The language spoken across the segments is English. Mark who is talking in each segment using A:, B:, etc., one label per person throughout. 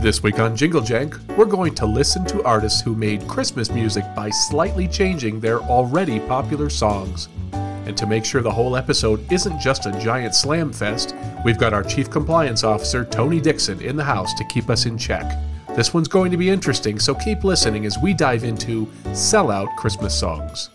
A: This week on Jingle Jank, we're going to listen to artists who made Christmas music by slightly changing their already popular songs. And to make sure the whole episode isn't just a giant slam fest, we've got our Chief Compliance Officer, Tony Dixon, in the house to keep us in check. This one's going to be interesting, so keep listening as we dive into sellout Christmas songs.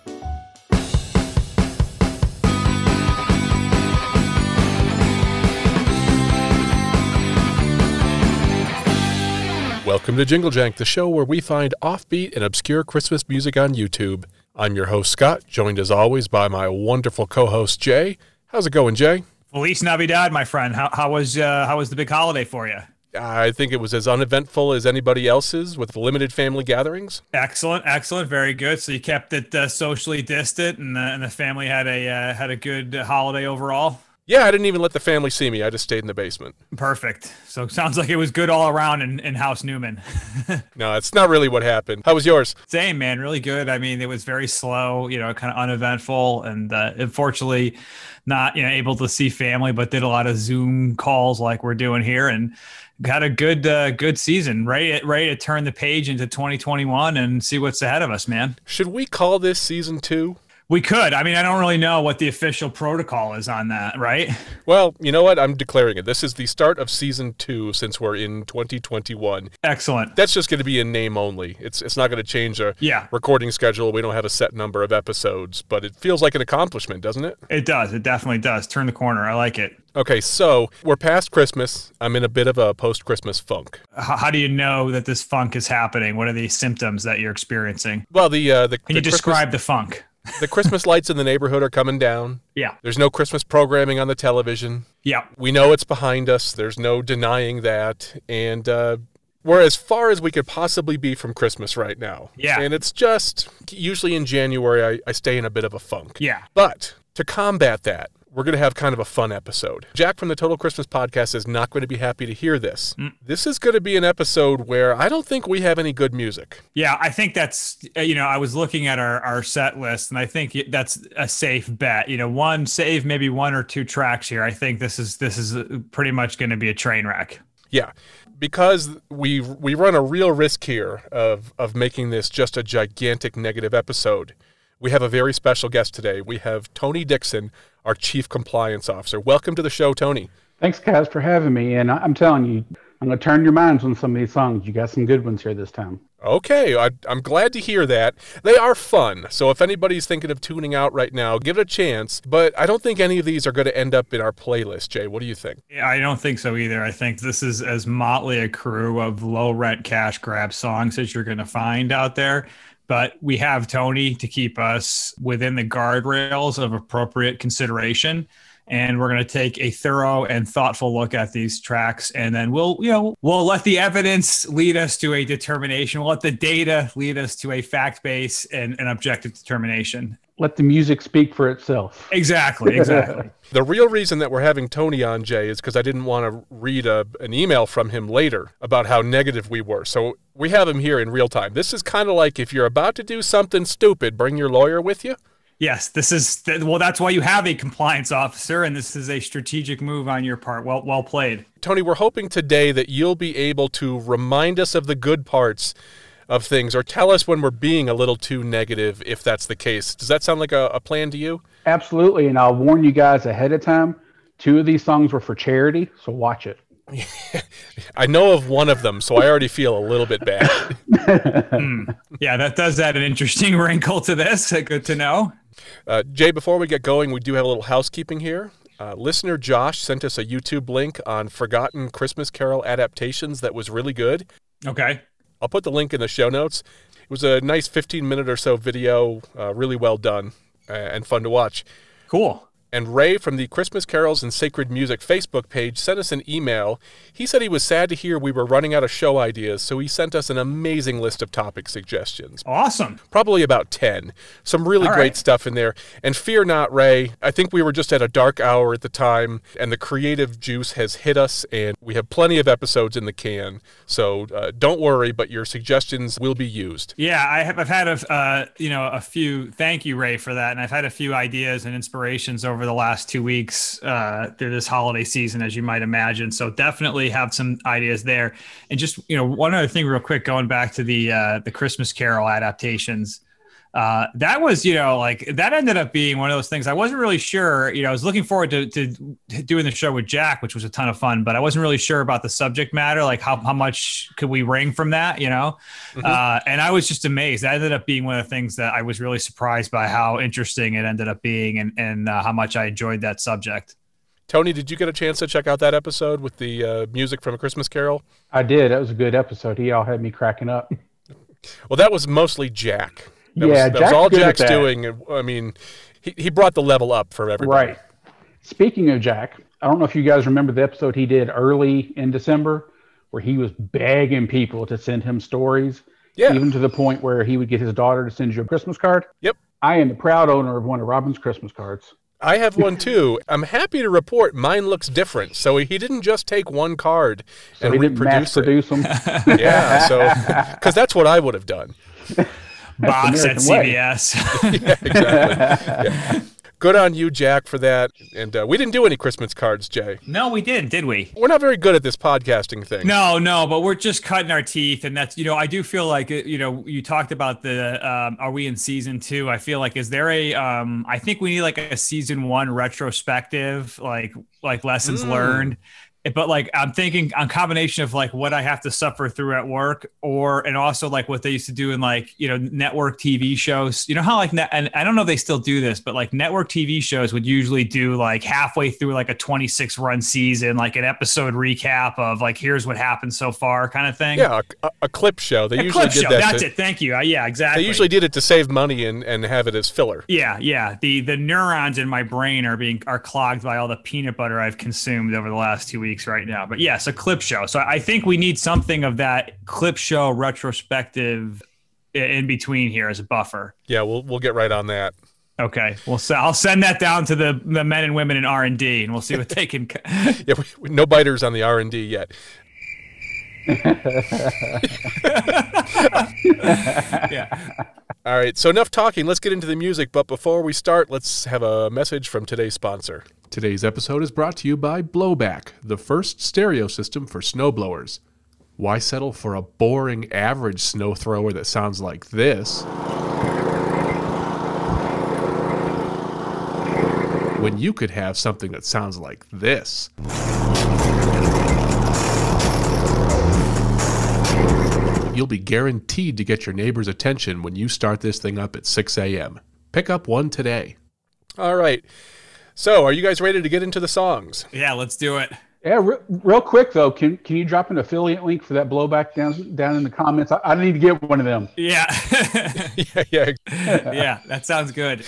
A: Welcome to Jingle Jank, the show where we find offbeat and obscure Christmas music on YouTube. I'm your host, Scott, joined as always by my wonderful co host, Jay. How's it going, Jay?
B: Feliz Navidad, my friend. How, how was uh, how was the big holiday for you?
A: I think it was as uneventful as anybody else's with limited family gatherings.
B: Excellent, excellent, very good. So you kept it uh, socially distant, and, uh, and the family had a uh, had a good holiday overall.
A: Yeah, I didn't even let the family see me. I just stayed in the basement.
B: Perfect. So sounds like it was good all around in, in House Newman.
A: no, it's not really what happened. How was yours?
B: Same, man. Really good. I mean, it was very slow, you know, kind of uneventful. And uh, unfortunately, not, you know, able to see family, but did a lot of Zoom calls like we're doing here and got a good, uh, good season. Ready, ready to turn the page into 2021 and see what's ahead of us, man.
A: Should we call this season two?
B: We could. I mean, I don't really know what the official protocol is on that, right?
A: Well, you know what? I'm declaring it. This is the start of season two since we're in 2021.
B: Excellent.
A: That's just going to be in name only. It's it's not going to change our
B: yeah.
A: recording schedule. We don't have a set number of episodes, but it feels like an accomplishment, doesn't it?
B: It does. It definitely does. Turn the corner. I like it.
A: Okay, so we're past Christmas. I'm in a bit of a post Christmas funk.
B: How, do you know that this funk is happening? What are the symptoms that you're experiencing?
A: Well, the uh, the
B: can
A: the
B: you describe the funk?
A: The Christmas lights in the neighborhood are coming down.
B: Yeah.
A: There's no Christmas programming on the television.
B: Yeah.
A: We know it's behind us. There's no denying that. And uh, we're as far as we could possibly be from Christmas right now.
B: Yeah.
A: And it's just usually in January, I, I stay in a bit of a funk.
B: Yeah.
A: But to combat that, we're going to have kind of a fun episode. Jack from the Total Christmas Podcast is not going to be happy to hear this. Mm. This is going to be an episode where I don't think we have any good music.
B: Yeah, I think that's, uh, you know, I was looking at our, our set list and I think that's a safe bet. You know, one save maybe one or two tracks here. I think this is this is uh, pretty much going to be a train wreck.
A: Yeah. Because we we run a real risk here of of making this just a gigantic negative episode. We have a very special guest today. We have Tony Dixon our Chief Compliance Officer. Welcome to the show, Tony.
C: Thanks, Kaz, for having me. And I'm telling you, I'm going to turn your minds on some of these songs. You got some good ones here this time.
A: Okay, I, am glad to hear that. They are fun. So if anybody's thinking of tuning out right now, give it a chance. But I don't think any of these are going to end up in our playlist, Jay. What do you think?
B: Yeah, I don't think so either. I think this is as motley a crew of low rent cash grab songs as you're going to find out there but we have Tony to keep us within the guardrails of appropriate consideration. And we're going to take a thorough and thoughtful look at these tracks. And then we'll, you know, we'll let the evidence lead us to a determination. We'll let the data lead us to a fact base and an objective determination
C: let the music speak for itself.
B: Exactly, exactly.
A: the real reason that we're having Tony on, Jay, is because I didn't want to read a, an email from him later about how negative we were. So we have him here in real time. This is kind of like if you're about to do something stupid, bring your lawyer with you.
B: Yes, this is well. That's why you have a compliance officer, and this is a strategic move on your part. Well, well played,
A: Tony. We're hoping today that you'll be able to remind us of the good parts of things or tell us when we're being a little too negative if that's the case. Does that sound like a, a plan to you?
C: Absolutely. And I'll warn you guys ahead of time. Two of these songs were for charity, so watch it.
A: I know of one of them, so I already feel a little bit bad.
B: mm. Yeah, that does add an interesting wrinkle to this. Good to know.
A: Uh, Jay, before we get going, we do have a little housekeeping here. Uh, listener Josh sent us a YouTube link on Forgotten Christmas Carol adaptations that was really good.
B: Okay.
A: I'll put the link in the show notes. It was a nice 15 minute or so video, uh, really well done and fun to watch.
B: Cool.
A: And Ray from the Christmas Carols and Sacred Music Facebook page sent us an email. He said he was sad to hear we were running out of show ideas, so he sent us an amazing list of topic suggestions.
B: Awesome.
A: Probably about 10. Some really
B: All
A: great
B: right.
A: stuff in there. And fear not, Ray, I think we were just at a dark hour at the time, and the creative juice has hit us, and we have plenty of episodes in the can. So uh, don't worry, but your suggestions will be used.
B: Yeah, I have, I've had a, uh, you know, a few, thank you, Ray, for that. And I've had a few ideas and inspirations over over the last two weeks uh, through this holiday season, as you might imagine. So definitely have some ideas there. And just you know, one other thing, real quick, going back to the uh, the Christmas Carol adaptations uh, that was, you know, like that ended up being one of those things. I wasn't really sure. You know, I was looking forward to, to doing the show with Jack, which was a ton of fun, but I wasn't really sure about the subject matter. Like, how, how much could we wring from that, you know? Mm-hmm. Uh, and I was just amazed. That ended up being one of the things that I was really surprised by how interesting it ended up being and, and uh, how much I enjoyed that subject.
A: Tony, did you get a chance to check out that episode with the uh, music from A Christmas Carol?
C: I did. That was a good episode. He all had me cracking up.
A: Well, that was mostly Jack. That
C: yeah,
A: was, that was all Jack's doing. I mean, he, he brought the level up for everybody.
C: Right. Speaking of Jack, I don't know if you guys remember the episode he did early in December where he was begging people to send him stories.
A: Yeah.
C: Even to the point where he would get his daughter to send you a Christmas card.
A: Yep.
C: I am the proud owner of one of Robin's Christmas cards.
A: I have one too. I'm happy to report mine looks different. So he didn't just take one card
C: so
A: and
C: he
A: reproduce it.
C: them.
A: yeah, so because that's what I would have done.
B: box at
C: American way.
B: CVS.
A: yeah, exactly. Yeah. Good on you, Jack, for that. And uh, we didn't do any Christmas cards, Jay.
B: no, we didn't, did we?
A: We're not very good at this podcasting thing.
B: No, no, but we're just cutting our teeth, and that's you know I do feel like uh, you know you talked about the um, are we in season two? I feel like is there a um I think we need like a season one retrospective like like lessons
A: Mm.
B: learned. But like I'm thinking on combination of like what I have to suffer through at work, or and also like what they used to do in like you know network TV shows. You know how like and I don't know if they still do this, but like network TV shows would usually do like halfway through like a 26 run season, like an episode recap of like here's what happened so far, kind of thing.
A: Yeah, a, a clip show. They
B: A
A: usually
B: clip
A: did
B: show.
A: that.
B: That's
A: to-
B: it. Thank you. Uh, yeah, exactly.
A: They usually did it to save money and, and have it as filler.
B: Yeah, yeah. The the neurons in my brain are being are clogged by all the peanut butter I've consumed over the last two weeks right now. But yes, a clip show. So I think we need something of that clip show retrospective in between here as a buffer.
A: Yeah, we'll we'll get right on that.
B: Okay, well, so I'll send that down to the the men and women in R and D, and we'll see what they can.
A: Yeah, we, we- no biters on the R and D yet.
B: yeah.
A: All right, so enough talking. Let's get into the music. But before we start, let's have a message from today's sponsor. Today's episode is brought to you by Blowback, the first stereo system for snowblowers. Why settle for a boring average snow thrower that sounds like this? When you could have something that sounds like this. You'll be guaranteed to get your neighbor's attention when you start this thing up at 6 a.m. Pick up one today. All right. So, are you guys ready to get into the songs?
B: Yeah, let's do it.
C: Yeah, re- real quick though, can can you drop an affiliate link for that blowback down down in the comments? I, I need to get one of them.
B: Yeah.
A: yeah, yeah.
B: yeah, that sounds good.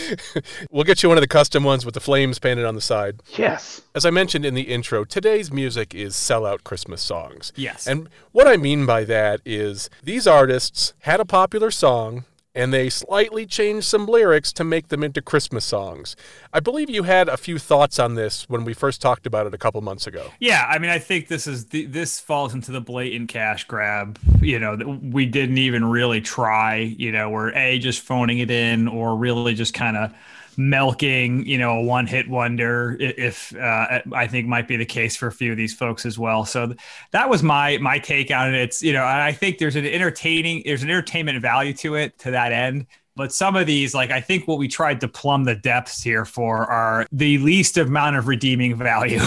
A: We'll get you one of the custom ones with the flames painted on the side.
C: Yes.
A: As I mentioned in the intro, today's music is sellout Christmas songs.
B: Yes.
A: And what I mean by that is these artists had a popular song and they slightly changed some lyrics to make them into Christmas songs. I believe you had a few thoughts on this when we first talked about it a couple months ago.
B: Yeah, I mean, I think this is the, this falls into the blatant cash grab. You know, we didn't even really try. You know, we're a just phoning it in, or really just kind of milking. You know, a one hit wonder. If uh, I think might be the case for a few of these folks as well. So th- that was my my take on it. It's you know, I think there's an entertaining, there's an entertainment value to it to that end. But some of these, like I think what we tried to plumb the depths here for are the least amount of redeeming value.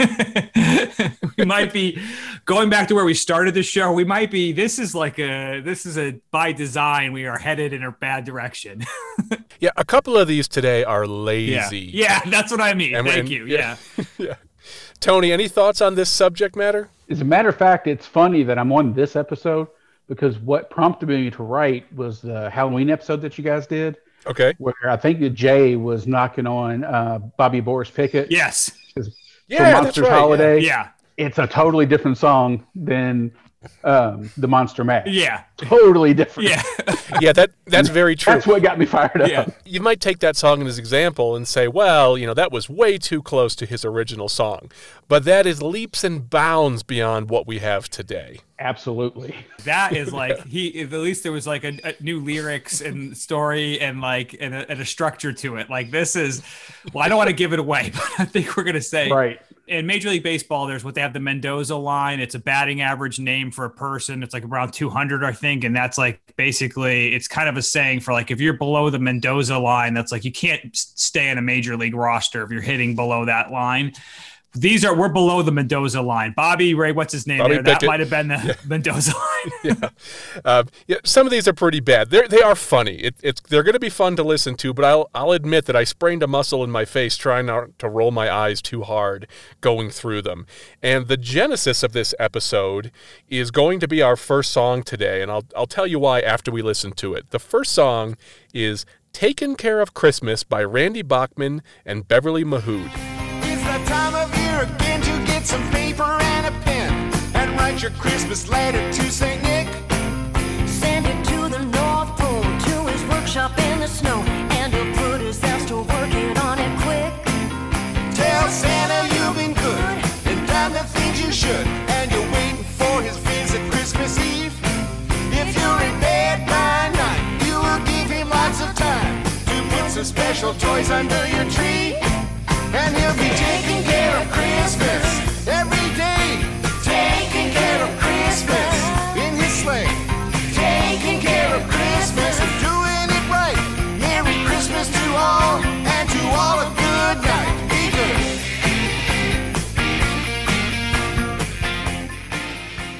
B: we might be going back to where we started the show. We might be, this is like a, this is a by design, we are headed in a bad direction.
A: Yeah, a couple of these today are
B: yeah.
A: lazy.
B: Yeah, that's what I mean.
A: And-
B: Thank
A: and-
B: you.
A: yeah.
B: Yeah.
A: yeah. Tony, any thoughts on this subject matter?
C: As a matter of fact, it's funny that I'm on this episode because what prompted me to write was the Halloween episode that you guys did,
A: Okay.
C: where I think that Jay was knocking on uh, Bobby Boris Pickett
B: Yes.
C: for
A: Yeah, that's
C: Monsters
A: right.
C: Holiday.
B: Yeah.
C: It's a totally different song than um, the Monster Mash.
B: Yeah,
C: totally different.
B: yeah,
A: Yeah, that that's very true.
C: That's what got me fired up.
B: yeah.
A: you might take that song as an example and say, well, you know, that was way too close to his original song. But that is leaps and bounds beyond what we have today.
C: Absolutely.
B: That is like he. At least there was like a, a new lyrics and story and like and a, and a structure to it. Like this is. Well, I don't want to give it away, but I think we're gonna say
C: Right.
B: In Major League Baseball, there's what they have the Mendoza line. It's a batting average name for a person. It's like around 200, I think. And that's like basically, it's kind of a saying for like if you're below the Mendoza line, that's like you can't stay in a major league roster if you're hitting below that line. These are we're below the Mendoza line. Bobby Ray, what's his name
A: Bobby
B: there? That might have been the Mendoza line.
A: Uh, yeah, some of these are pretty bad. They're, they are funny. It, it's they're going to be fun to listen to, but I'll I'll admit that I sprained a muscle in my face trying not to roll my eyes too hard going through them. And the genesis of this episode is going to be our first song today, and I'll I'll tell you why after we listen to it. The first song is "Taken Care of Christmas" by Randy Bachman and Beverly Mahood.
D: Some paper and a pen and write your Christmas letter to St. Nick.
E: Send it to the North Pole, to his workshop in the snow, and he'll put his ass to working on it quick.
D: Tell Santa you've been good and done the things you should, and you're waiting for his visit Christmas Eve. If you're in bed by night, you will give him lots of time to put some special toys under your tree, and he'll be taking care of Christmas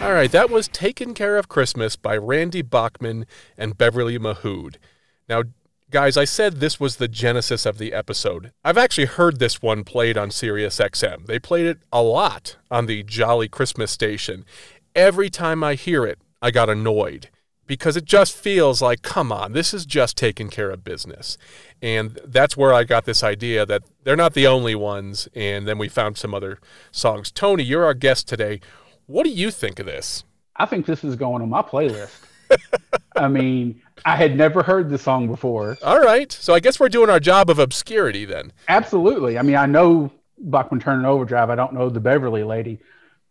D: All
A: right, that was Taken Care of Christmas by Randy Bachman and Beverly Mahood. Now, guys, I said this was the genesis of the episode. I've actually heard this one played on Sirius XM. They played it a lot on the Jolly Christmas station. Every time I hear it, I got annoyed because it just feels like, come on, this is just taking care of business. And that's where I got this idea that they're not the only ones. And then we found some other songs. Tony, you're our guest today. What do you think of this?
C: I think this is going on my playlist. I mean, I had never heard the song before.
A: All right. So I guess we're doing our job of obscurity then.
C: Absolutely. I mean, I know Bachman Turner Overdrive. I don't know the Beverly Lady.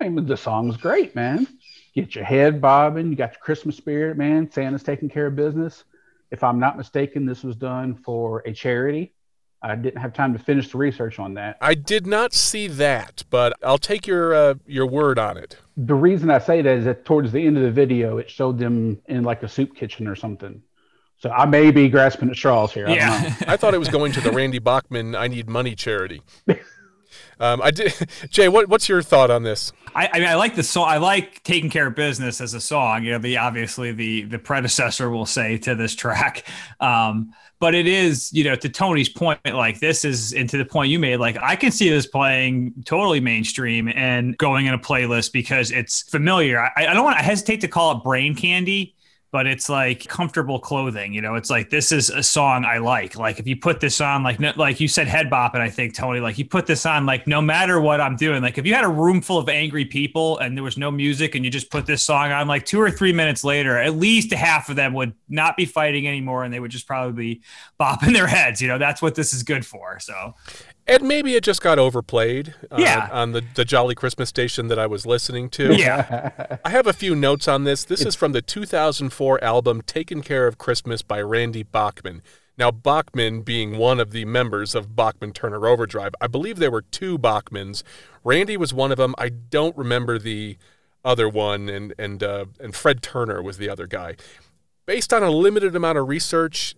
C: I mean, the song's great, man. Get your head bobbing. You got your Christmas spirit, man. Santa's taking care of business. If I'm not mistaken, this was done for a charity. I didn't have time to finish the research on that.
A: I did not see that, but I'll take your uh, your word on it.
C: The reason I say that is that towards the end of the video, it showed them in like a soup kitchen or something. So I may be grasping at straws here. I don't know.
B: Yeah.
A: I thought it was going to the Randy Bachman I Need Money charity. Um, I did. Jay, what, what's your thought on this?
B: I, I mean, I like the song. I like "Taking Care of Business" as a song. You know, the obviously the the predecessor will say to this track, um, but it is you know to Tony's point. Like this is, and to the point you made, like I can see this playing totally mainstream and going in a playlist because it's familiar. I, I don't want. to hesitate to call it brain candy. But it's like comfortable clothing, you know. It's like this is a song I like. Like if you put this on, like like you said, head bop, and I think Tony, like you put this on, like no matter what I'm doing, like if you had a room full of angry people and there was no music and you just put this song on, like two or three minutes later, at least half of them would not be fighting anymore and they would just probably be bopping their heads. You know, that's what this is good for. So
A: And maybe it just got overplayed uh,
B: Yeah.
A: on the, the Jolly Christmas station that I was listening to.
B: yeah,
A: I have a few notes on this. This is from the 2004 album Taken Care of Christmas by Randy Bachman. Now, Bachman being one of the members of Bachman Turner Overdrive. I believe there were two Bachmans. Randy was one of them. I don't remember the other one, and, and, uh, and Fred Turner was the other guy. Based on a limited amount of research,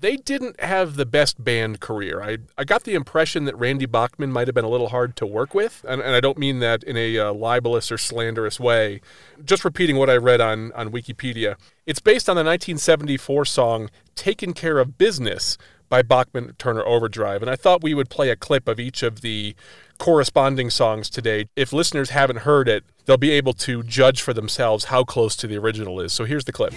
A: they didn't have the best band career. I, I got the impression that Randy Bachman might have been a little hard to work with, and, and I don't mean that in a uh, libelous or slanderous way. Just repeating what I read on, on Wikipedia. It's based on the 1974 song Taken Care of Business by Bachman Turner Overdrive, and I thought we would play a clip of each of the corresponding songs today. If listeners haven't heard it, they'll be able to judge for themselves how close to the original is. So here's the clip.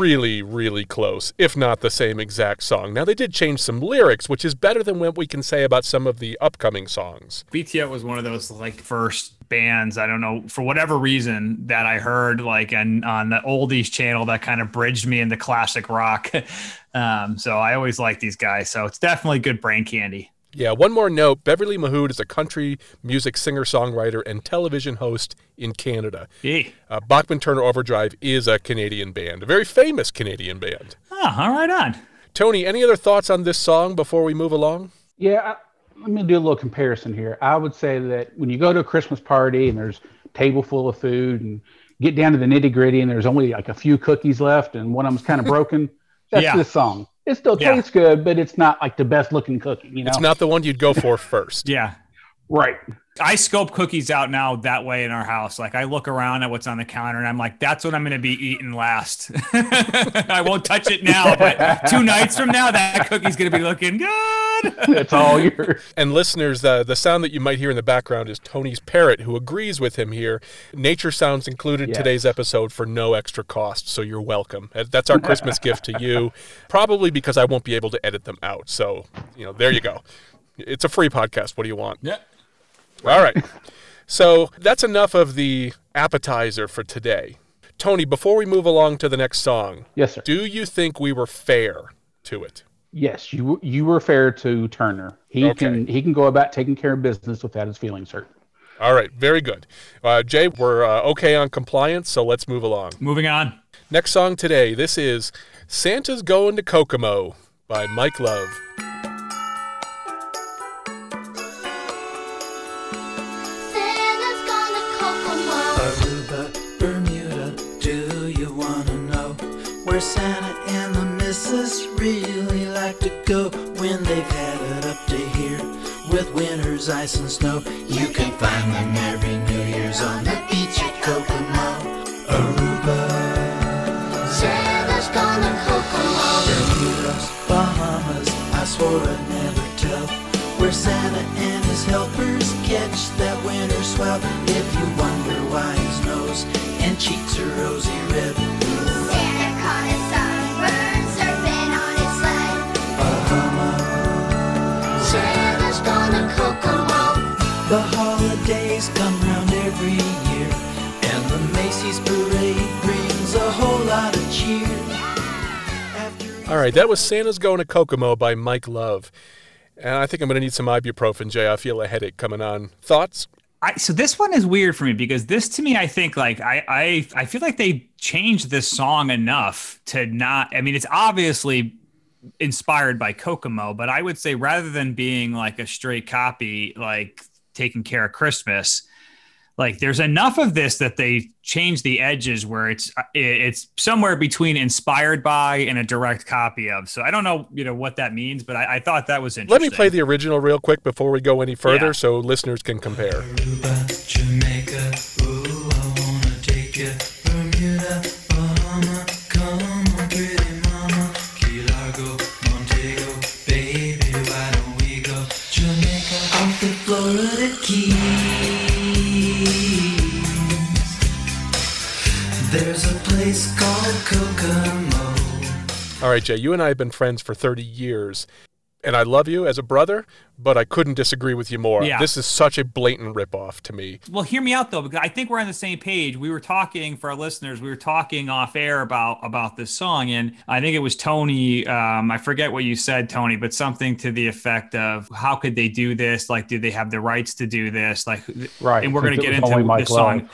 A: Really, really close, if not the same exact song. Now, they did change some lyrics, which is better than what we can say about some of the upcoming songs.
B: BTO was one of those like first bands I don't know for whatever reason that I heard like and on the oldies channel that kind of bridged me into classic rock. um, so I always like these guys. So it's definitely good brain candy.
A: Yeah, one more note Beverly Mahood is a country music singer songwriter and television host in Canada.
B: Yee.
A: Uh, Bachman Turner Overdrive is a Canadian band, a very famous Canadian band.
B: Oh, all right on.
A: Tony, any other thoughts on this song before we move along?
C: Yeah, I, let me do a little comparison here. I would say that when you go to a Christmas party and there's a table full of food and get down to the nitty gritty and there's only like a few cookies left and one of them's kind of broken, that's
B: Yeah.
C: this song. It still
B: Yeah.
C: tastes good, but it's not like the best looking cookie, you know?
A: It's not the one you'd go for first.
B: Yeah.
C: Right.
B: I scope cookies out now that way in our house. Like I look around at what's on the counter and I'm like, that's what I'm going to be eating last. I won't touch it now, but two nights from now, that cookie's going to be looking good.
C: It's all yours.
A: And listeners, the, the sound that you might hear in the background is Tony's parrot, who agrees with him here. Nature sounds included in
C: Yes.
A: today's episode for no extra cost, so you're welcome. Uh, That's our Christmas gift to you, probably because I won't be able to edit them out. So, you know, there you go. It's a free podcast. What do you want?
B: Yeah.
A: All right. So that's enough of the appetizer for today. Tony, before we move along to the next song,
C: Yes, sir.
A: do you think we were fair to it?
C: Yes, you you were fair to Turner. He
A: Okay.
C: can he can go about taking care of business without his feelings hurt.
A: All right, very good. Uh, Jay, we're uh, okay on compliance, so let's move along.
B: Moving on.
A: Next song today, this is Santa's Going to Kokomo by Mike Love.
F: Bermuda, do you wanna know where Santa and the missus really like to go when they've had it up to here with winter's ice and snow? You can find them every New Year's on the beach at Kokomo. Aruba,
G: Santa's gonna Kokomo.
F: Bermudas, Bahamas, I swore I'd never tell where Santa and his helpers catch that winter swell. If you wonder why his nose cheeks are rosy red,
G: Santa caught his sunburn surfing on his sled. Uh-huh. Santa's gonna Kokomo.
F: the holidays come round every year, and the Macy's parade brings a whole lot of cheer. After
A: All right, that was Santa's Going to Kokomo by Mike Love. And I think I'm going to need some ibuprofen, Jay. I feel a headache coming on. Thoughts?
B: I, so this one is weird for me because this to me, I think like I, I I feel like they changed this song enough to not. I mean, it's obviously inspired by Kokomo, but I would say rather than being like a straight copy, like taking care of Christmas, like there's enough of this that they change the edges where it's uh, it's somewhere between inspired by and a direct copy of. So I don't know, you know, what that means, but I, I thought that was interesting.
A: Let me play the original real quick before we go any further
B: Yeah.
A: so listeners can compare. All right, Jay, you and I have been friends for 30 years, and I love you as a brother, but I couldn't disagree with you more.
B: Yeah.
A: This is such a blatant ripoff to me.
B: Well, hear me out though, because I think we're on the same page. We were talking for our listeners. We were talking off air about about this song, and I think it was Tony. Um, I forget what you said, Tony, but something to the effect of, "How could they do this? Like, do they have the rights to do this? Like,
C: Right,
B: And we're going to get into this song.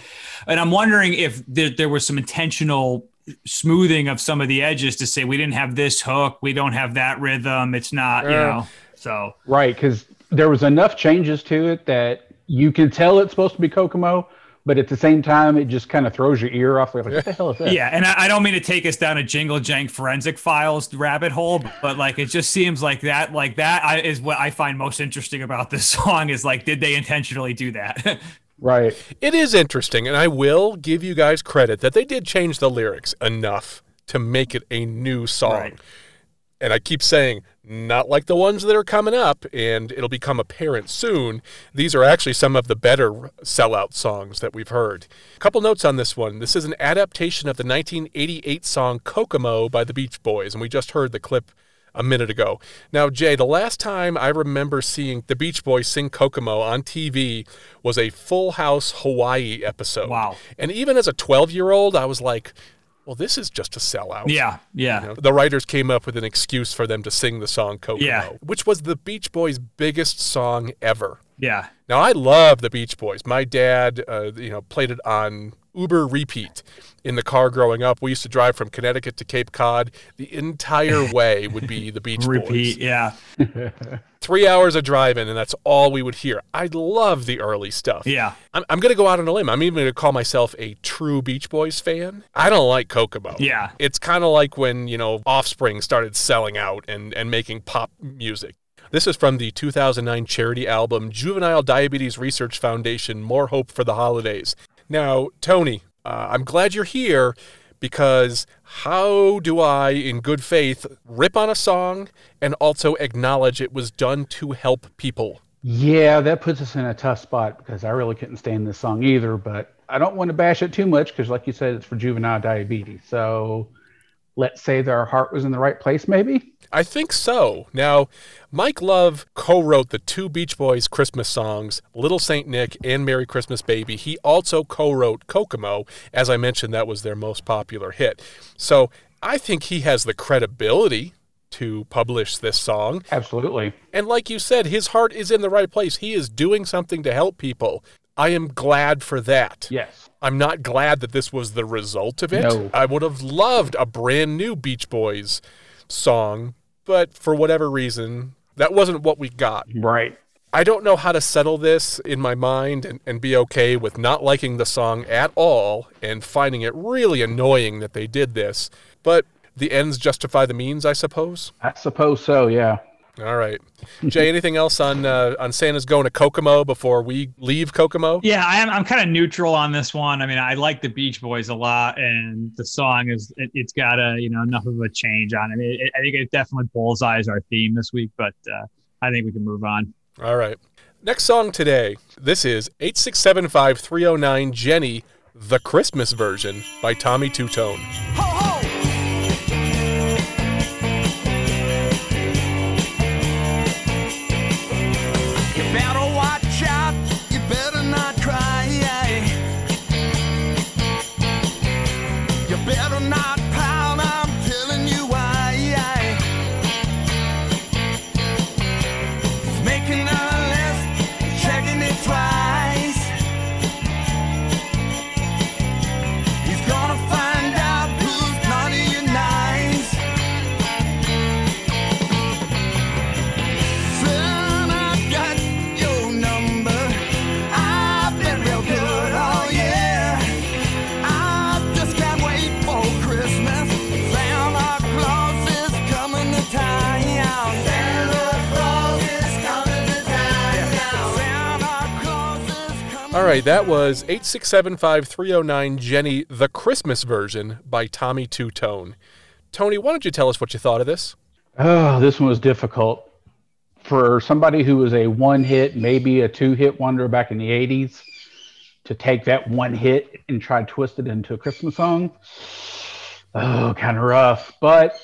B: And I'm wondering if there, there was some intentional smoothing of some of the edges to say we didn't have this hook, we don't have that rhythm. It's not, you
A: Yeah.
B: know. So
C: Right, because there was enough changes to it that you can tell it's supposed to be Kokomo, but at the same time, it just kind of throws your ear off. Like, what the hell is that?
B: Yeah, and I, I don't mean to take us down a jingle jank forensic files rabbit hole, but like it just seems like that, like that I, is what I find most interesting about this song is like, did they intentionally do that?
C: Right.
A: It is interesting, and I will give you guys credit that they did change the lyrics enough to make it a new song.
B: Right.
A: and I keep saying, not like the ones that are coming up, and it'll become apparent soon. These are actually some of the better sellout songs that we've heard. A couple notes on this one. This is an adaptation of the 1988 song Kokomo by the Beach Boys, and we just heard the clip a minute ago. Now, Jay, the last time I remember seeing the Beach Boys sing Kokomo on TV was a Full House Hawaii episode.
B: Wow.
A: And even as a 12 year old, I was like, well, this is just a sellout.
B: Yeah, yeah.
A: You know, the writers came up with an excuse for them to sing the song Kokomo,
B: Yeah.
A: which was the Beach Boys' biggest song ever.
B: Yeah.
A: Now I love the Beach Boys. My dad, uh, you know, played it on Uber repeat in the car growing up. We used to drive from Connecticut to Cape Cod. The entire way would be the Beach Boys.
B: Repeat.
A: Boys.
B: Yeah.
A: Three hours of driving, and that's all we would hear. I love the early stuff.
B: Yeah.
A: I'm, I'm going to go out on a limb. I'm even going to call myself a true Beach Boys fan. I don't like Kokomo.
B: Yeah.
A: It's kind of like when, you know, Offspring started selling out and, and making pop music. This is from the 2009 charity album Juvenile Diabetes Research Foundation More Hope for the Holidays. Now, Tony, uh, I'm glad you're here because how do I, in good faith, rip on a song and also acknowledge it was done to help people?
C: Yeah, that puts us in a tough spot because I really couldn't stand this song either. But I don't want to bash it too much because, like you said, it's for juvenile diabetes. So let's say their heart was in the right place, maybe.
A: I think so. Now, Mike Love co wrote the two Beach Boys Christmas songs, Little Saint Nick and Merry Christmas Baby. He also co wrote Kokomo. As I mentioned, that was their most popular hit. So I think he has the credibility to publish this song.
C: Absolutely.
A: And like you said, his heart is in the right place. He is doing something to help people. I am glad for that.
C: Yes.
A: I'm not glad that this was the result of it.
C: No.
A: I would have loved a brand new Beach Boys song, but for whatever reason, that wasn't what we got.
C: Right.
A: I don't know how to settle this in my mind and, and be okay with not liking the song at all and finding it really annoying that they did this. But the ends justify the means, I suppose.
C: I suppose so. Yeah.
A: All right. Jay, anything else on uh, on Santa's going to Kokomo before we leave Kokomo?
B: Yeah, I'm, I'm kind of neutral on this one. I mean, I like the Beach Boys a lot, and the song is it, it's got a you know enough of a change on it. it, I think it definitely bullseyes our theme this week, but uh, I think we can move on.
A: All right. Next song today. This is eight six seven five three zero nine Jenny, the Christmas version by Tommy Tutone.
D: Ho,
A: right, that was 8675309 Jenny, the Christmas version by Tommy Tutone. Tony, why don't you tell us what you thought of this?
C: Oh, this one was difficult for somebody who was a one hit, maybe a two hit wonder back in the 80s to take that one hit and try to twist it into a Christmas song. Oh, kind of rough, but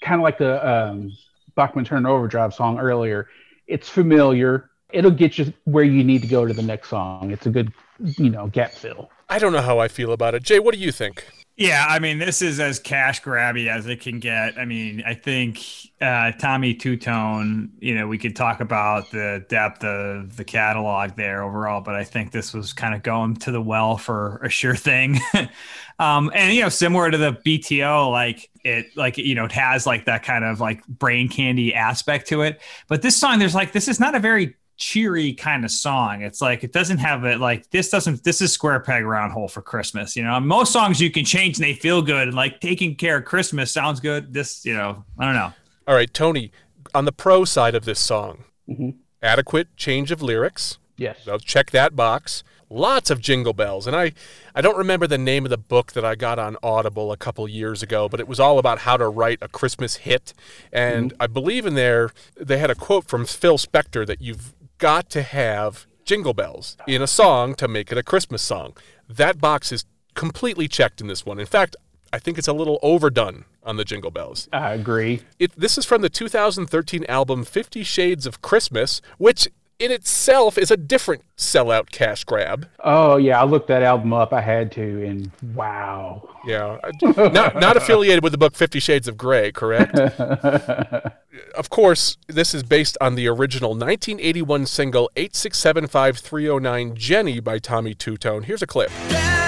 C: kind of like the um, Bachman Turner Overdrive song earlier. It's familiar. It'll get you where you need to go to the next song. It's a good, you know, gap fill.
A: I don't know how I feel about it. Jay, what do you think?
B: Yeah, I mean, this is as cash grabby as it can get. I mean, I think uh, Tommy Tutone, you know, we could talk about the depth of the catalog there overall, but I think this was kind of going to the well for a sure thing. um, and, you know, similar to the BTO, like it, like, you know, it has like that kind of like brain candy aspect to it. But this song, there's like, this is not a very cheery kind of song. It's like it doesn't have it like this doesn't this is square peg round hole for Christmas. You know, most songs you can change and they feel good and like taking care of Christmas sounds good. This, you know, I don't know.
A: All right, Tony, on the pro side of this song,
C: Mhm.
A: adequate change of lyrics,
C: Yes.
A: So check that box. Lots of jingle bells. And I, I don't remember the name of the book that I got on Audible a couple years ago, but it was all about how to write a Christmas hit. And I believe in there, they had a quote from Phil Spector that you've got to have jingle bells in a song to make it a Christmas song. That box is completely checked in this one. In fact, I think it's a little overdone on the jingle bells.
C: I agree.
A: It, this is from the 2013 album Fifty Shades of Christmas, which in itself is a different sellout cash grab.
C: Oh yeah, I looked that album up. I had to, and wow.
A: Yeah, not not affiliated with the book Fifty Shades of Grey, correct? of course, this is based on the original 1981 single 8675309 Jenny by Tommy Tutone. Here's a clip.
D: Daddy,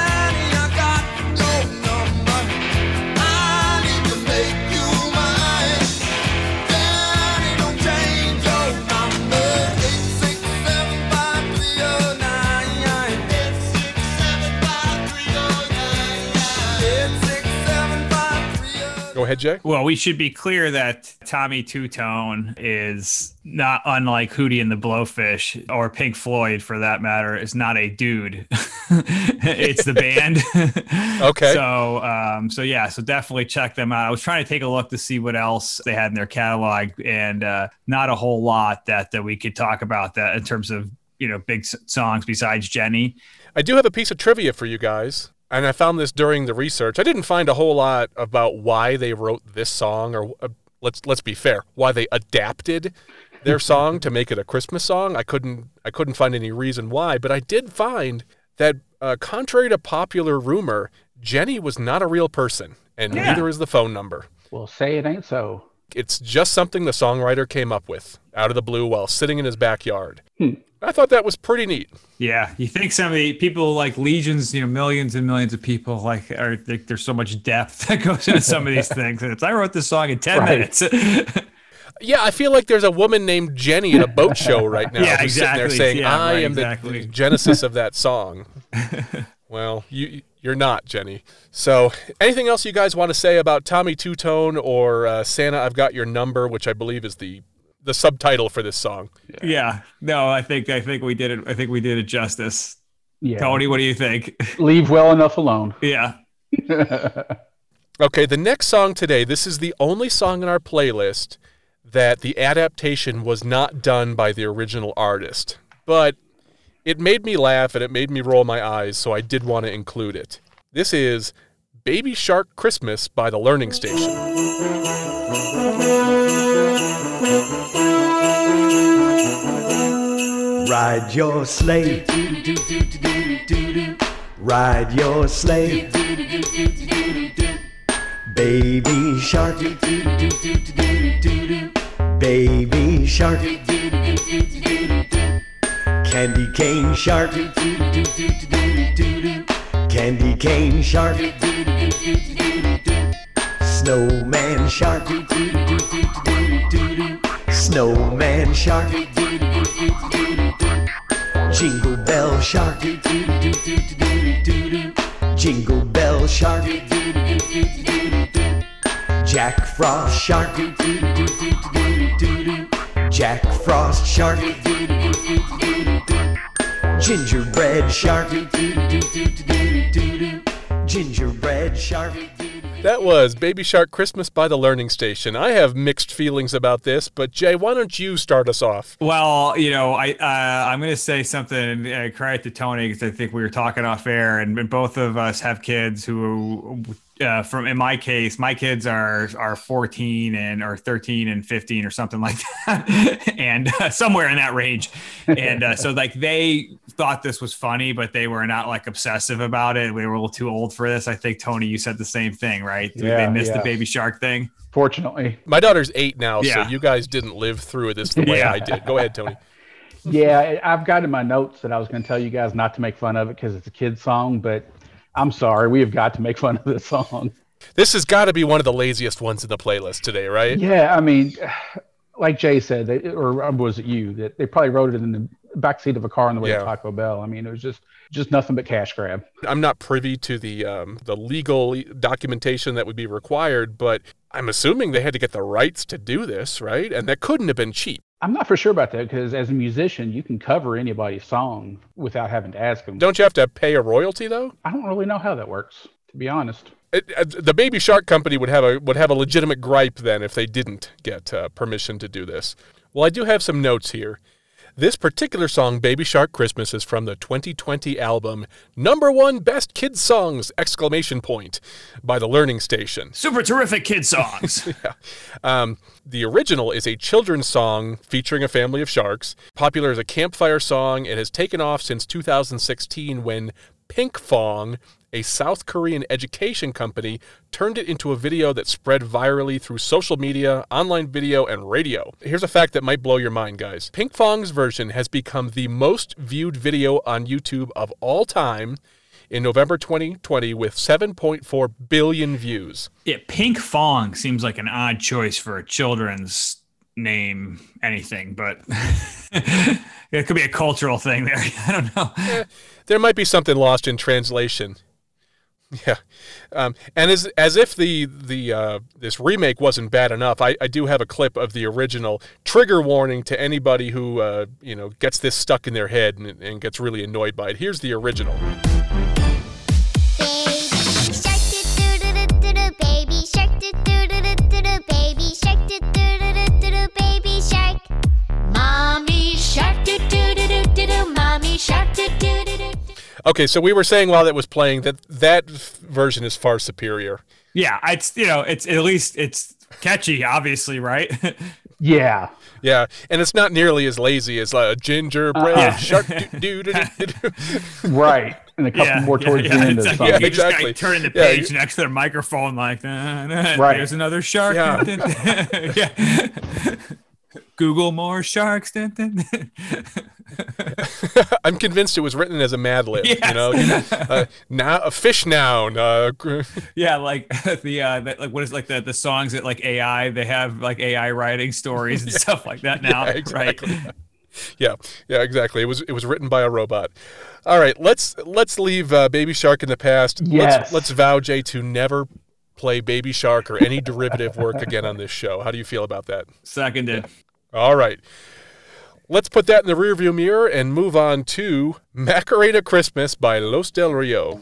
A: ahead, Jay.
B: Well, we should be clear that Tommy Tutone is not unlike Hootie and the Blowfish or Pink Floyd for that matter. Is not a dude. it's the band.
A: Okay.
B: So, um, so yeah, so definitely check them out. I was trying to take a look to see what else they had in their catalog, and uh, not a whole lot that that we could talk about that in terms of you know big s- songs besides Jenny.
A: I do have a piece of trivia for you guys, and I found this during the research. I didn't find a whole lot about why they wrote this song, or uh, let's let's be fair, why they adapted their song to make it a Christmas song. I couldn't I couldn't find any reason why, but I did find that uh, contrary to popular rumor, Jenny was not a real person, and
B: Yeah.
A: neither is the phone number.
C: Well, say it ain't so.
A: It's just something the songwriter came up with out of the blue while sitting in his backyard.
C: Hmm.
A: I thought that was pretty neat.
B: Yeah, you think some of the people like legions, you know, millions and millions of people like are think there's so much depth that goes into some of these things. And it's I wrote this song in ten
C: Right.
B: minutes.
A: Yeah, I feel like there's a woman named Jenny at a boat show right now
B: Yeah,
A: who's sitting there
B: exactly.
A: saying,
B: Yeah,
A: "I
B: right,
A: am the-
B: exactly.
A: the genesis of that song." well, you you're not Jenny. So, anything else you guys want to say about Tommy Tutone or uh, Santa? I've got your number, which I believe is the the subtitle for this song.
B: yeah, no, I think I think we did it. I think we did it justice.
C: Yeah.
B: Tony, what do you think?
C: Leave well enough alone.
B: yeah,
A: Okay, the next song today. This is the only song in our playlist that the adaptation was not done by the original artist, but it made me laugh and it made me roll my eyes, so I did want to include it. This is Baby Shark Christmas by the Learning Station.
H: Ride your sleigh. Ride your sleigh. Baby shark. Baby shark. Candy cane shark. Candy cane shark. Snowman shark. Snowman shark. Jingle bell shark. Jingle bell shark. Jack Frost shark. Jack Frost shark. Gingerbread shark. Gingerbread shark.
A: That was Baby Shark Christmas by the Learning Station. I have mixed feelings about this, but Jay, why don't you start us off?
B: Well, you know, I uh, I'm going to say something and uh, credit to Tony because I think we were talking off air, and, and both of us have kids who, uh, from in my case, my kids are are 14 and or 13 and 15 or something like that, and uh, somewhere in that range, and uh, so like they thought this was funny, but they were not like obsessive about it. We were a little too old for this. I think Tony, you said the same thing, right? they
C: Yeah,
B: missed the baby shark thing.
C: Fortunately.
A: My daughter's eight now,
B: Yeah.
A: so you guys didn't live through this the way
B: Yeah.
A: I did. Go ahead, Tony.
C: Yeah, I've got in my notes that I was going to tell you guys not to make fun of it because it's a kid's song, but I'm sorry. We have got to make fun of this song.
A: This has got to be one of the laziest ones in the playlist today, right?
C: Yeah, I mean, like Jay said, they, or was it you that they probably wrote it in the backseat of a car on the way
A: Yeah.
C: to Taco Bell? I mean, it was just just nothing but cash grab.
A: I'm not privy to the um, the legal documentation that would be required, but I'm assuming they had to get the rights to do this, right? And that couldn't have been cheap.
C: I'm not for sure about that because as a musician, you can cover anybody's song without having to ask them.
A: Don't you have to pay a royalty though?
C: I don't really know how that works, to be honest.
A: It, uh, the Baby Shark Company would have a would have a legitimate gripe then if they didn't get uh, permission to do this. Well, I do have some notes here. This particular song, Baby Shark Christmas, is from the 2020 album Number One Best Kids Songs! Exclamation point by the Learning Station.
B: Super terrific kid songs.
A: Um, the original is a children's song featuring a family of sharks. Popular as a campfire song, it has taken off since 2016 when Pinkfong, a South Korean education company, turned it into a video that spread virally through social media, online video, and radio. Here's a fact that might blow your mind, guys. Pinkfong's version has become the most viewed video on YouTube of all time in November 2020 with 7.4 billion views.
B: yeah, Pink Fong seems like an odd choice for a children's name, anything, but it could be a cultural thing there. I don't know.
A: Eh, there might be something lost in translation. Yeah, um, and as as if the the uh, this remake wasn't bad enough, I, I do have a clip of the original. Trigger warning to anybody who uh, you know gets this stuck in their head and, and gets really annoyed by it. Here's the original. Okay, so we were saying while that was playing that that f- version is far superior.
B: Yeah, it's you know, it's at least it's catchy, obviously, right?
C: Yeah.
A: Yeah, and it's not nearly as lazy as a gingerbread
C: Uh-uh.
A: shark. Do, do, do, do, do.
C: Right. And a couple
B: yeah,
C: more
B: yeah,
C: towards
B: yeah,
C: the end of
B: it's
C: the
B: like
C: song.
B: You just
A: exactly.
B: turning the page
A: you-
B: next to their microphone, like, uh, uh,
C: Right.
B: there's another shark.
A: Yeah.
B: yeah. Google more sharks.
A: I'm convinced it was written as a Mad Lib. You know, uh, now a fish noun. Uh,
B: yeah, like the uh, that, like what is like the the songs that like AI they have like AI writing stories and stuff like that now,
A: Yeah, exactly.
B: right?
A: Yeah, yeah, exactly. It was it was written by a robot. All right, let's let's leave uh, Baby Shark in the past.
C: Yes.
A: Let's, let's vow Jay to never play Baby Shark or any derivative work again on this show. How do you feel about that?
B: Seconded.
A: All right. Let's put that in the rearview mirror and move on to Macarena Christmas by Los Del Rio.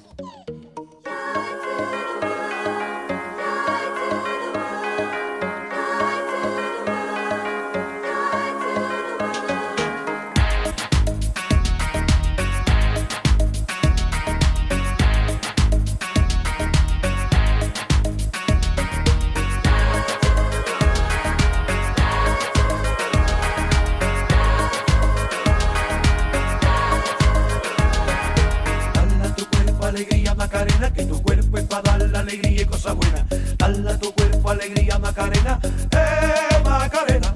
F: Cuerpo alegría Macarena, eh Macarena.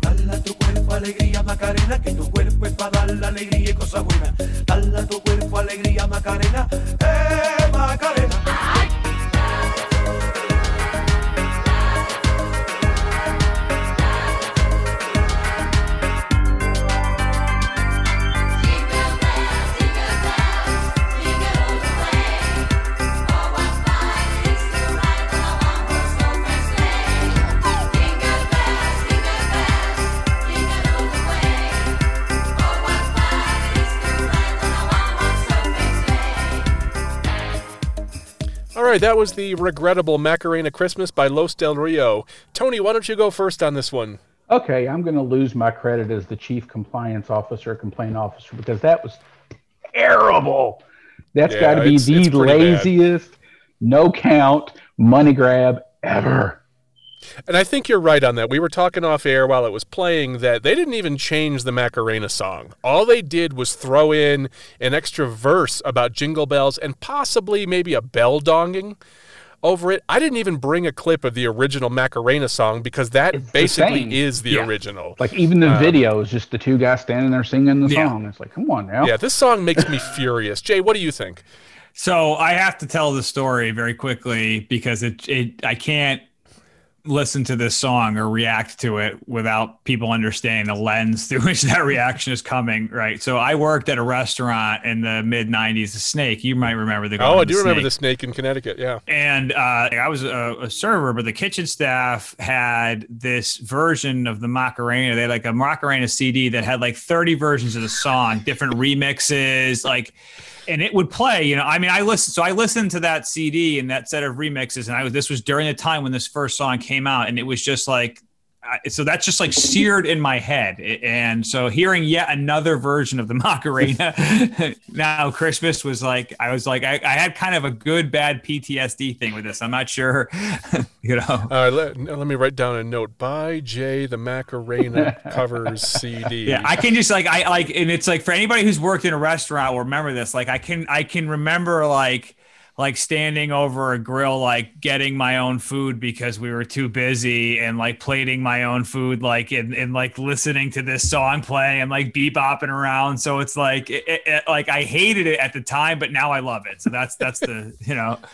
F: Dale a tu cuerpo alegría Macarena, que tu cuerpo es para dar la alegría y cosas buenas. Dale a tu cuerpo alegría Macarena, eh Macarena.
A: Right, that was the regrettable Macarena Christmas by Los Del Rio. Tony, why don't you go first on this one?
C: Okay, I'm going to lose my credit as the chief compliance officer, complaint officer, because that was terrible. That's
A: Yeah,
C: got to be the
A: pretty bad.
C: laziest, no count money grab ever.
A: And I think you're right on that. We were talking off air while it was playing that they didn't even change the Macarena song. All they did was throw in an extra verse about jingle bells and possibly maybe a bell donging over it. I didn't even bring a clip of the original Macarena song because that
C: It's
A: basically
C: same.
A: is the
B: Yeah.
A: original.
C: Like even the um, video is just the two guys standing there singing the
B: Yeah.
C: song. It's like, come on now.
A: Yeah, this song makes me furious. Jay, what do you think?
B: So I have to tell the story very quickly because it it I can't listen to this song or react to it without people understanding the lens through which that reaction is coming. Right. So I worked at a restaurant in the mid '90s, the Snake. You might remember the.
A: Oh, I
B: the
A: do remember
B: Snake.
A: the snake in Connecticut. Yeah.
B: And uh, I was a, a server, but the kitchen staff had this version of the Macarena. They had like a Macarena CD that had like 30 versions of the song, different remixes, like, and it would play. You know, I mean, I listened, so I listened to that CD and that set of remixes, and I was this was during the time when this first song came out, and it was just like. I- So that's just like seared in my head, and so hearing yet another version of the Macarena now Christmas was like I was like I, I had kind of a good bad PTSD thing with this. I'm not sure, you know.
A: Uh, right, let, let me write down a note. By Jay the Macarena covers CD.
B: Yeah, I can just like I like, and it's like for anybody who's worked in a restaurant will remember this. Like I can I can remember like like standing over a grill, like getting my own food because we were too busy, and like plating my own food, like and, and like listening to this song playing and like bebopping around. So it's like it, it- it- like I hated it at the time, but now I love it. So that's that's the you know.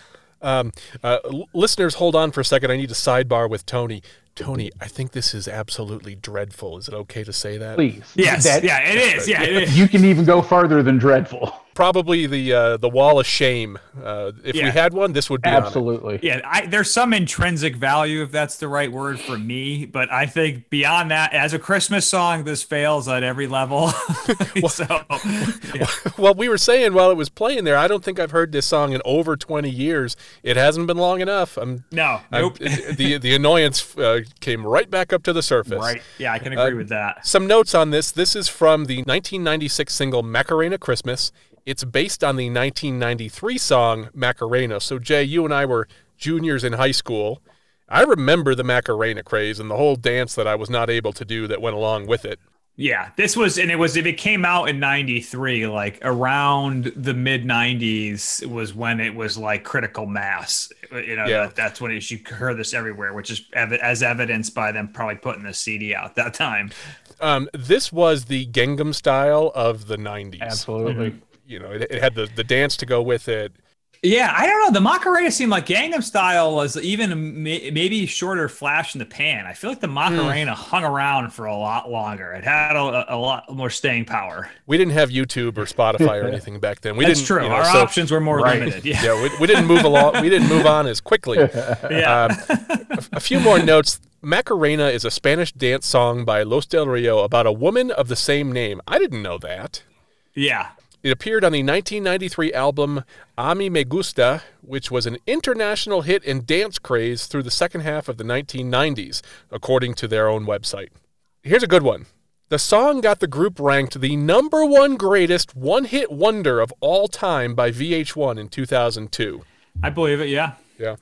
A: Um, uh, listeners, hold on for a second. I need to sidebar with Tony. Tony, I think this is absolutely dreadful. Is it okay to say that?
C: Please.
B: Yes,
C: That-
B: yeah, it is. Yeah, it is.
C: You can even go further than dreadful.
A: Probably the uh, the wall of shame. Uh, if we had one, this would be on it.
C: Absolutely.
B: Yeah, I, there's some intrinsic value, if that's the right word for me. But I think beyond that, as a Christmas song, this fails at every level. so, yeah.
A: Well, we were saying while it was playing there, I don't think I've heard this song in over 20 years. It hasn't been long enough. I'm,
B: no,
A: I'm-
B: nope.
A: the the annoyance uh, came right back up to the surface.
B: right. Yeah, I can agree
A: Uh,
B: with that.
A: Some notes on this. This is from the 1996 single Macarena Christmas. It's based on the 1993 song Macarena. So, Jay, you and I were juniors in high school. I remember the Macarena craze and the whole dance that I was not able to do that went along with it.
B: Yeah, this was, and it was, if it came out in 93, like around the mid 90s was when it was like critical mass. You know,
A: Yeah.
B: that, that's when it, you heard this everywhere, which is ev- as evidenced by them probably putting the CD out that time.
A: Um, this was the Gangnam style of the 90s.
C: Absolutely.
A: You know, it, it had the, the dance to go with it.
B: Yeah, I don't know. The Macarena seemed like Gangnam Style was even a may- maybe shorter flash in the pan. I feel like the
A: Hmm.
B: Macarena hung around for a lot longer. It had a, a lot more staying power.
A: We didn't have YouTube or Spotify or anything back then. We
B: That's
A: didn't,
B: true.
A: you know,
B: Our
A: so-
B: options were more
C: Right.
B: limited. Yeah.
A: yeah, we, we didn't move along. We didn't move on as quickly.
B: Yeah.
A: Um, a few more notes. Macarena is a Spanish dance song by Los Del Rio about a woman of the same name. I didn't know that.
B: yeah.
A: It appeared on the 1993 album Ami Mi Me Gusta, which was an international hit and dance craze through the second half of the 1990s, according to their own website. Here's a good one. The song got the group ranked the number one greatest one hit wonder of all time by VH1 in 2002.
B: I believe it. Yeah.
A: Yeah.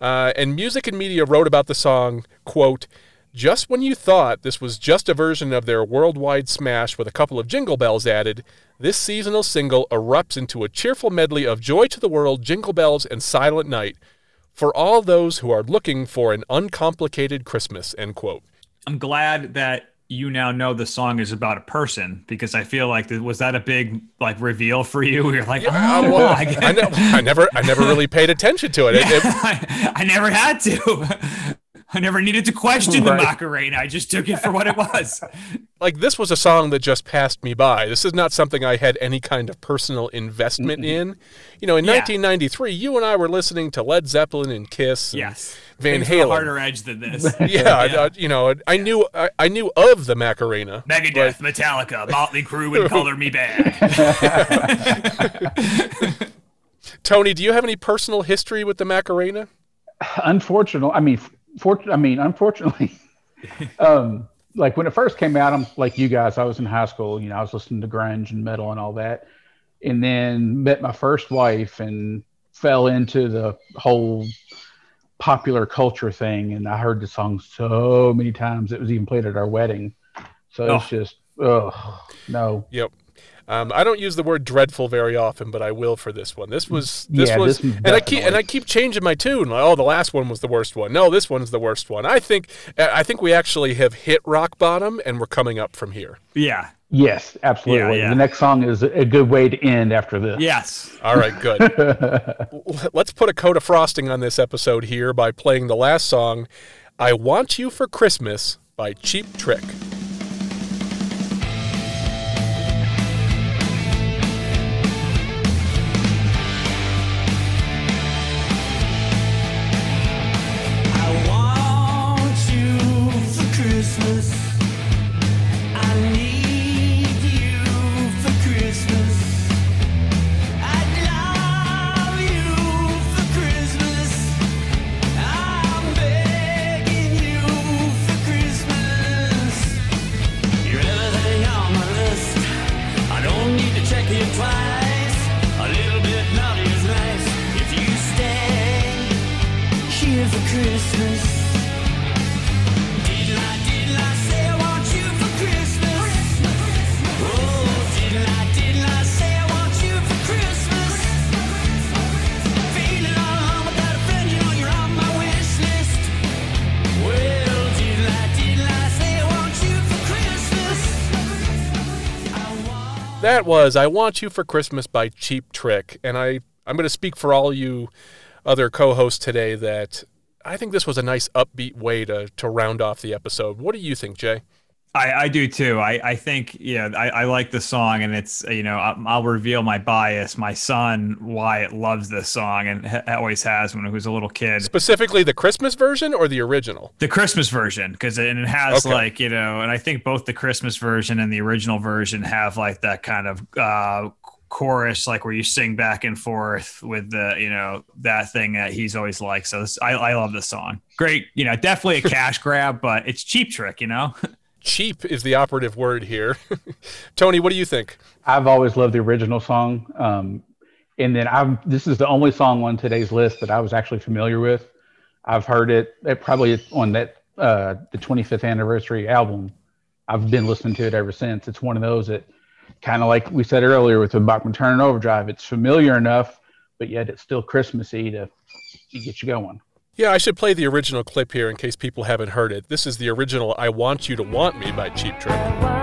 A: Uh, and Music and Media wrote about the song, quote, just when you thought this was just a version of their worldwide smash with a couple of jingle bells added, this seasonal single erupts into a cheerful medley of Joy to the World, Jingle Bells, and Silent Night for all those who are looking for an uncomplicated Christmas, end quote.
B: I'm glad that you now know the song is about a person because I feel like was that a big like reveal for you? You're like, oh,
A: Uh, well,
B: I,
A: I, never, I never really paid attention to it. It- it-
B: I, I never had to. I never needed to question the Macarena. I just took it for what it was.
A: like this was a song that just passed me by. This is not something I had any kind of personal investment in. You know, in
B: Yeah.
A: 1993, you and I were listening to Led Zeppelin and Kiss. And
B: Yes.
A: Van
B: Things
A: Halen.
B: harder edge than this.
A: Yeah, uh, you know, I knew I, I knew of the Macarena.
B: Megadeth, Metallica, Motley Crue, and Color Me Badd.
A: Tony, do you have any personal history with the Macarena?
C: Unfortunately, I mean, fort- I mean, unfortunately, um, like when it first came out, I'm like you guys. I was in high school. You know, I was listening to grunge and metal and all that, and then met my first wife and fell into the whole popular culture thing. And I heard the song so many times. It was even played at our wedding. So it's
B: Oh.
C: just, oh no.
A: Yep. Um, I don't use the word dreadful very often, but I will for this one. This was this
C: Yeah,
A: was,
C: this one
A: and I keep and. I keep changing my tune. Like, oh, the last one was the worst one. No, this one's the worst one. I think I think we actually have hit rock bottom, and we're coming up from here.
B: yeah.
C: Yes, absolutely.
B: Yeah, yeah.
C: The next song is a good way to end after this.
B: Yes.
A: All right, good. Let's put a coat of frosting on this episode here by playing the last song. I Want You for Christmas by Cheap Trick.
H: Christmas.
A: That was I Want You for Christmas by Cheap Trick. And I, I'm going to speak for all you other co hosts today that I think this was a nice upbeat way to, to round off the episode. What do you think, Jay?
B: I, I do too. I, I think, yeah, I, I like the song and it's, you know, I'll, I'll reveal my bias. My son, Wyatt, loves this song and ha- always has when he was a little kid.
A: Specifically the Christmas version or the original?
B: The Christmas version, because it, and it has
A: Okay.
B: like, you know, and I think both the Christmas version and the original version have like that kind of uh, chorus, like where you sing back and forth with the, you know, that thing that he's always liked. So this, I, I love this song. Great, you know, definitely a cash grab, but it's cheap trick, you know?
A: Cheap is the operative word here. Tony, what do you think?
C: I've always loved the original song. Um, and then I've this is the only song on today's list that I was actually familiar with. I've heard it, it probably on that uh, the 25th anniversary album. I've been listening to it ever since. It's one of those that kind of like we said earlier with the Bachman Turner Overdrive. It's familiar enough, but yet it's still Christmassy to, to get you going.
A: Yeah, I should play the original clip here in case people haven't heard it. This is the original I Want You to Want Me by Cheap Trick.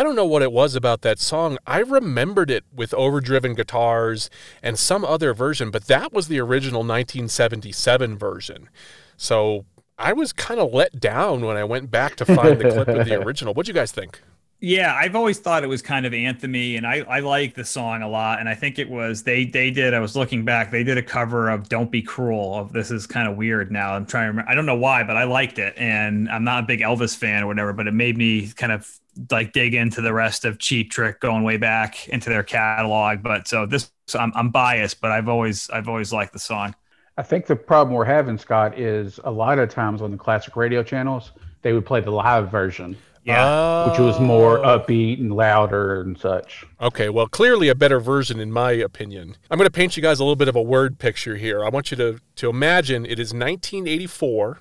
A: I don't know what it was about that song. I remembered it with overdriven guitars and some other version, but that was the original 1977 version. So I was kind of let down when I went back to find the clip of the original. What'd you guys think?
B: Yeah, I've always thought it was kind of anthemy, and I, I like the song a lot. And I think it was they they did. I was looking back, they did a cover of "Don't Be Cruel." Of this is kind of weird now. I'm trying to remember. I don't know why, but I liked it, and I'm not a big Elvis fan or whatever. But it made me kind of like dig into the rest of Cheap Trick, going way back into their catalog. But so this, so I'm I'm biased, but I've always I've always liked the song.
C: I think the problem we're having, Scott, is a lot of times on the classic radio channels, they would play the live version,
B: Yeah,
C: which was more upbeat and louder and such.
A: Okay, well, clearly a better version, in my opinion. I'm going to paint you guys a little bit of a word picture here. I want you to, to imagine it is 1984,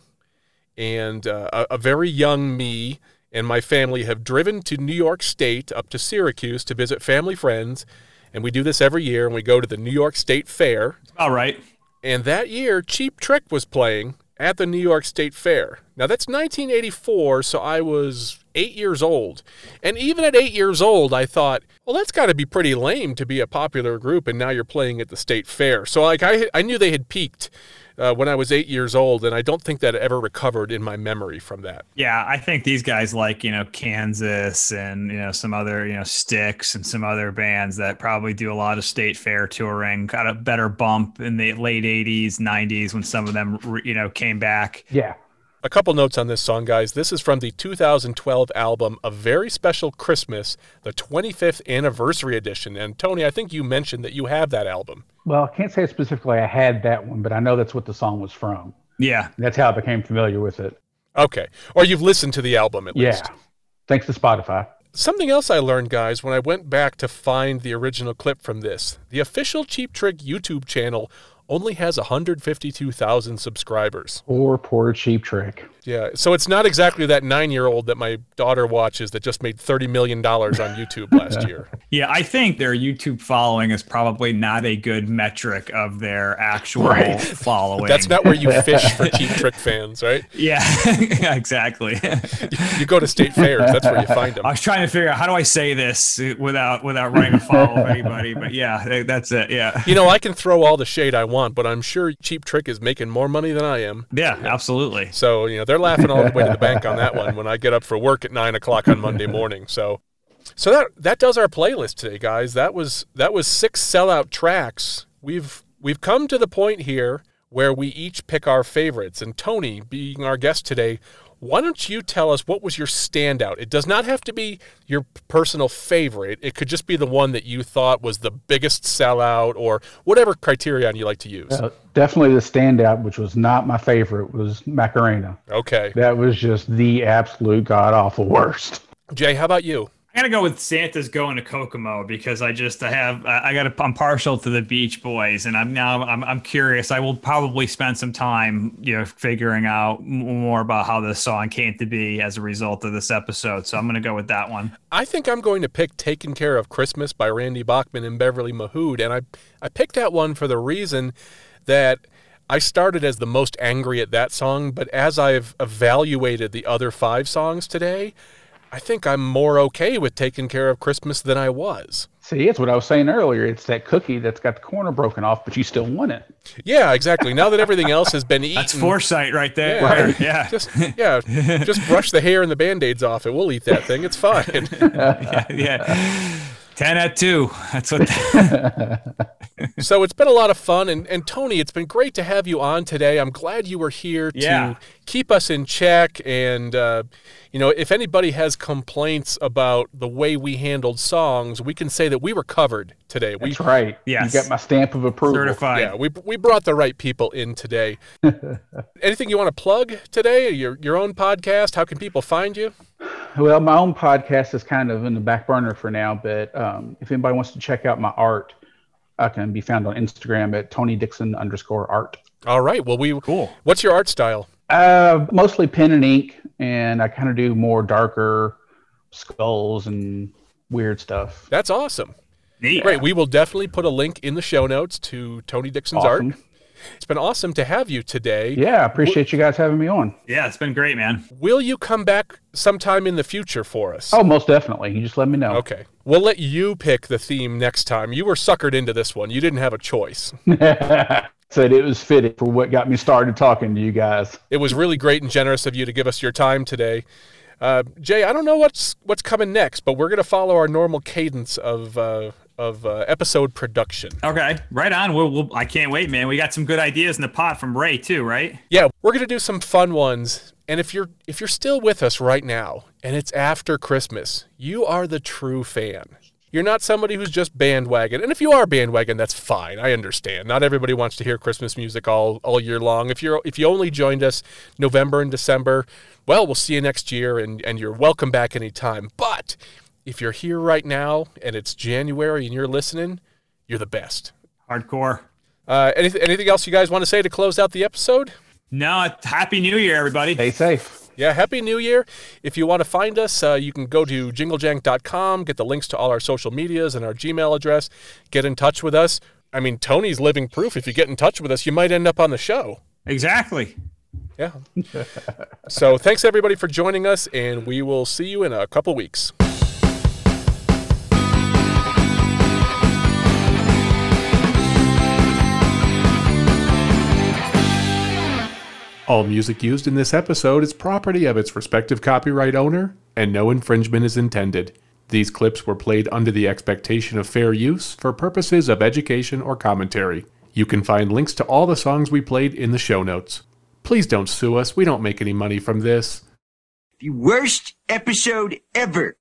A: and uh, a, a very young me and my family have driven to New York State up to Syracuse to visit family friends. And we do this every year, and we go to the New York State Fair.
B: all right.
A: And that year, Cheap Trick was playing at the New York State Fair. Now, that's 1984, so I was eight years old. And even at eight years old, I thought, well, that's got to be pretty lame to be a popular group, and now you're playing at the State Fair. So, like, I, I knew they had peaked uh, when I was eight years old, and I don't think that ever recovered in my memory from that.
B: Yeah, I think these guys like, you know, Kansas and, you know, some other, you know, Styx and some other bands that probably do a lot of state fair touring, got a better bump in the late 80s, 90s when some of them, you know, came back.
C: Yeah.
A: A couple notes on this song, guys. This is from the 2012 album A Very Special Christmas, the 25th anniversary edition. And Tony, I think you mentioned that you have that album.
C: Well, I can't say specifically I had that one, but I know that's what the song was from.
B: Yeah.
C: And that's how I became familiar with it.
A: Okay. Or you've listened to the album at
C: Yeah.
A: least. Yeah.
C: Thanks to Spotify.
A: Something else I learned, guys, when I went back to find the original clip from this the official Cheap Trick YouTube channel only has 152,000 subscribers.
C: Poor, poor cheap trick.
A: Yeah, so it's not exactly that nine-year-old that my daughter watches that just made thirty million dollars on YouTube last year.
B: Yeah, I think their YouTube following is probably not a good metric of their actual
C: Right.
B: following.
A: That's not where you fish for Cheap Trick fans, right?
B: Yeah, exactly.
A: You go to state fairs. That's where you find them.
B: I was trying to figure out how do I say this without without running a follow of anybody, but yeah, that's it. Yeah,
A: You know, I can throw all the shade I want, but I'm sure Cheap Trick is making more money than I am.
B: yeah, absolutely.
A: So, you know, they're laughing all the way to the bank on that one when I get up for work at nine o'clock on Monday morning. So so that that does our playlist today, guys. That was that was six sellout tracks. We've we've come to the point here where we each pick our favorites. And Tony, being our guest today, why don't you tell us what was your standout? It does not have to be your personal favorite. It could just be the one that you thought was the biggest sellout or whatever criterion you like to use.
C: Uh, definitely the standout, which was not my favorite, was Macarena.
A: Okay.
C: That was just the absolute god awful worst.
A: Jay, how about you?
B: I gotta go with Santa's going to Kokomo because I just I have I gotta I'm partial to the Beach Boys and I'm now I'm I'm curious. I will probably spend some time you know figuring out more about how this song came to be as a result of this episode. So I'm gonna go with that one.
A: I think I'm going to pick Taken Care of Christmas by Randy Bachman and Beverly Mahood. And I, I picked that one for the reason that I started as the most angry at that song, but as I've evaluated the other five songs today, I think I'm more okay with taking Care of Christmas than I was.
C: See, it's what I was saying earlier. It's that cookie that's got the corner broken off, but you still want it.
A: Yeah, exactly. Now that everything else has been eaten.
B: That's foresight right there.
A: Yeah.
B: Right. Yeah.
A: Just yeah, just brush the hair and the band-aids off it. We'll eat that thing. It's fine.
B: yeah. Ten at two. That's what.
A: so it's been a lot of fun and, and tony it's been great to have you on today i'm glad you were here
B: Yeah.
A: to keep us in check and uh, you know if anybody has complaints about the way we handled songs we can say that we were covered today we
C: That's right.
B: Yes.
C: You got my stamp of approval.
B: Certified.
A: yeah we, we brought the right people in today anything you want to plug today your, your own podcast how can people find you
C: Well, my own podcast is kind of in the back burner for now, but um, if anybody wants to check out my art, I can be found on Instagram at Tony Dixon underscore art.
A: all right well we
B: Cool.
A: what's your art style
C: Uh, mostly pen and ink, and I kind of do more darker skulls and weird stuff.
A: that's awesome
B: Neat.
A: Great. We will definitely put a link in the show notes to Tony Dixon's
C: Awesome.
A: art. It's been awesome to have you today.
C: Yeah, I appreciate you guys having me on.
B: Yeah, it's been great, man.
A: Will you come back sometime in the future for us?
C: Oh, most definitely. You just let me know.
A: Okay. We'll let you pick the theme next time. You were suckered into this one. You didn't have a choice.
C: Said it was fitting for what got me started talking to you guys.
A: It was really great and generous of you to give us your time today. Uh, Jay, I don't know what's what's coming next, but we're going to follow our normal cadence of uh, of uh, episode production.
B: Okay, right on. We'll, we'll, I can't wait, man. We got some good ideas in the pot from Ray too, right?
A: Yeah, we're gonna do some fun ones. And if you're if you're still with us right now and it's after Christmas, you are the true fan. You're not somebody who's just bandwagon. And if you are bandwagon, that's fine. I understand. Not everybody wants to hear Christmas music all, all year long. If you're if you only joined us November and December, well, we'll see you next year and, and you're welcome back anytime. But if you're here right now and it's January and you're listening, you're the best.
B: Hardcore.
A: Uh, anything, anything else you guys want to say to close out the episode?
B: No, happy New Year, everybody.
C: Stay safe.
A: Yeah, Happy New Year. If you want to find us, uh, you can go to jinglejank.com, get the links to all our social medias and our Gmail address, get in touch with us. I mean, Tony's living proof. If you get in touch with us, you might end up on the show.
B: Exactly.
A: Yeah. so thanks everybody for joining us, and we will see you in a couple weeks.
I: All music used in this episode is property of its respective copyright owner, and no infringement is intended. These clips were played under the expectation of fair use for purposes of education or commentary. You can find links to all the songs we played in the show notes. Please don't sue us, we don't make any money from this.
H: The worst episode ever.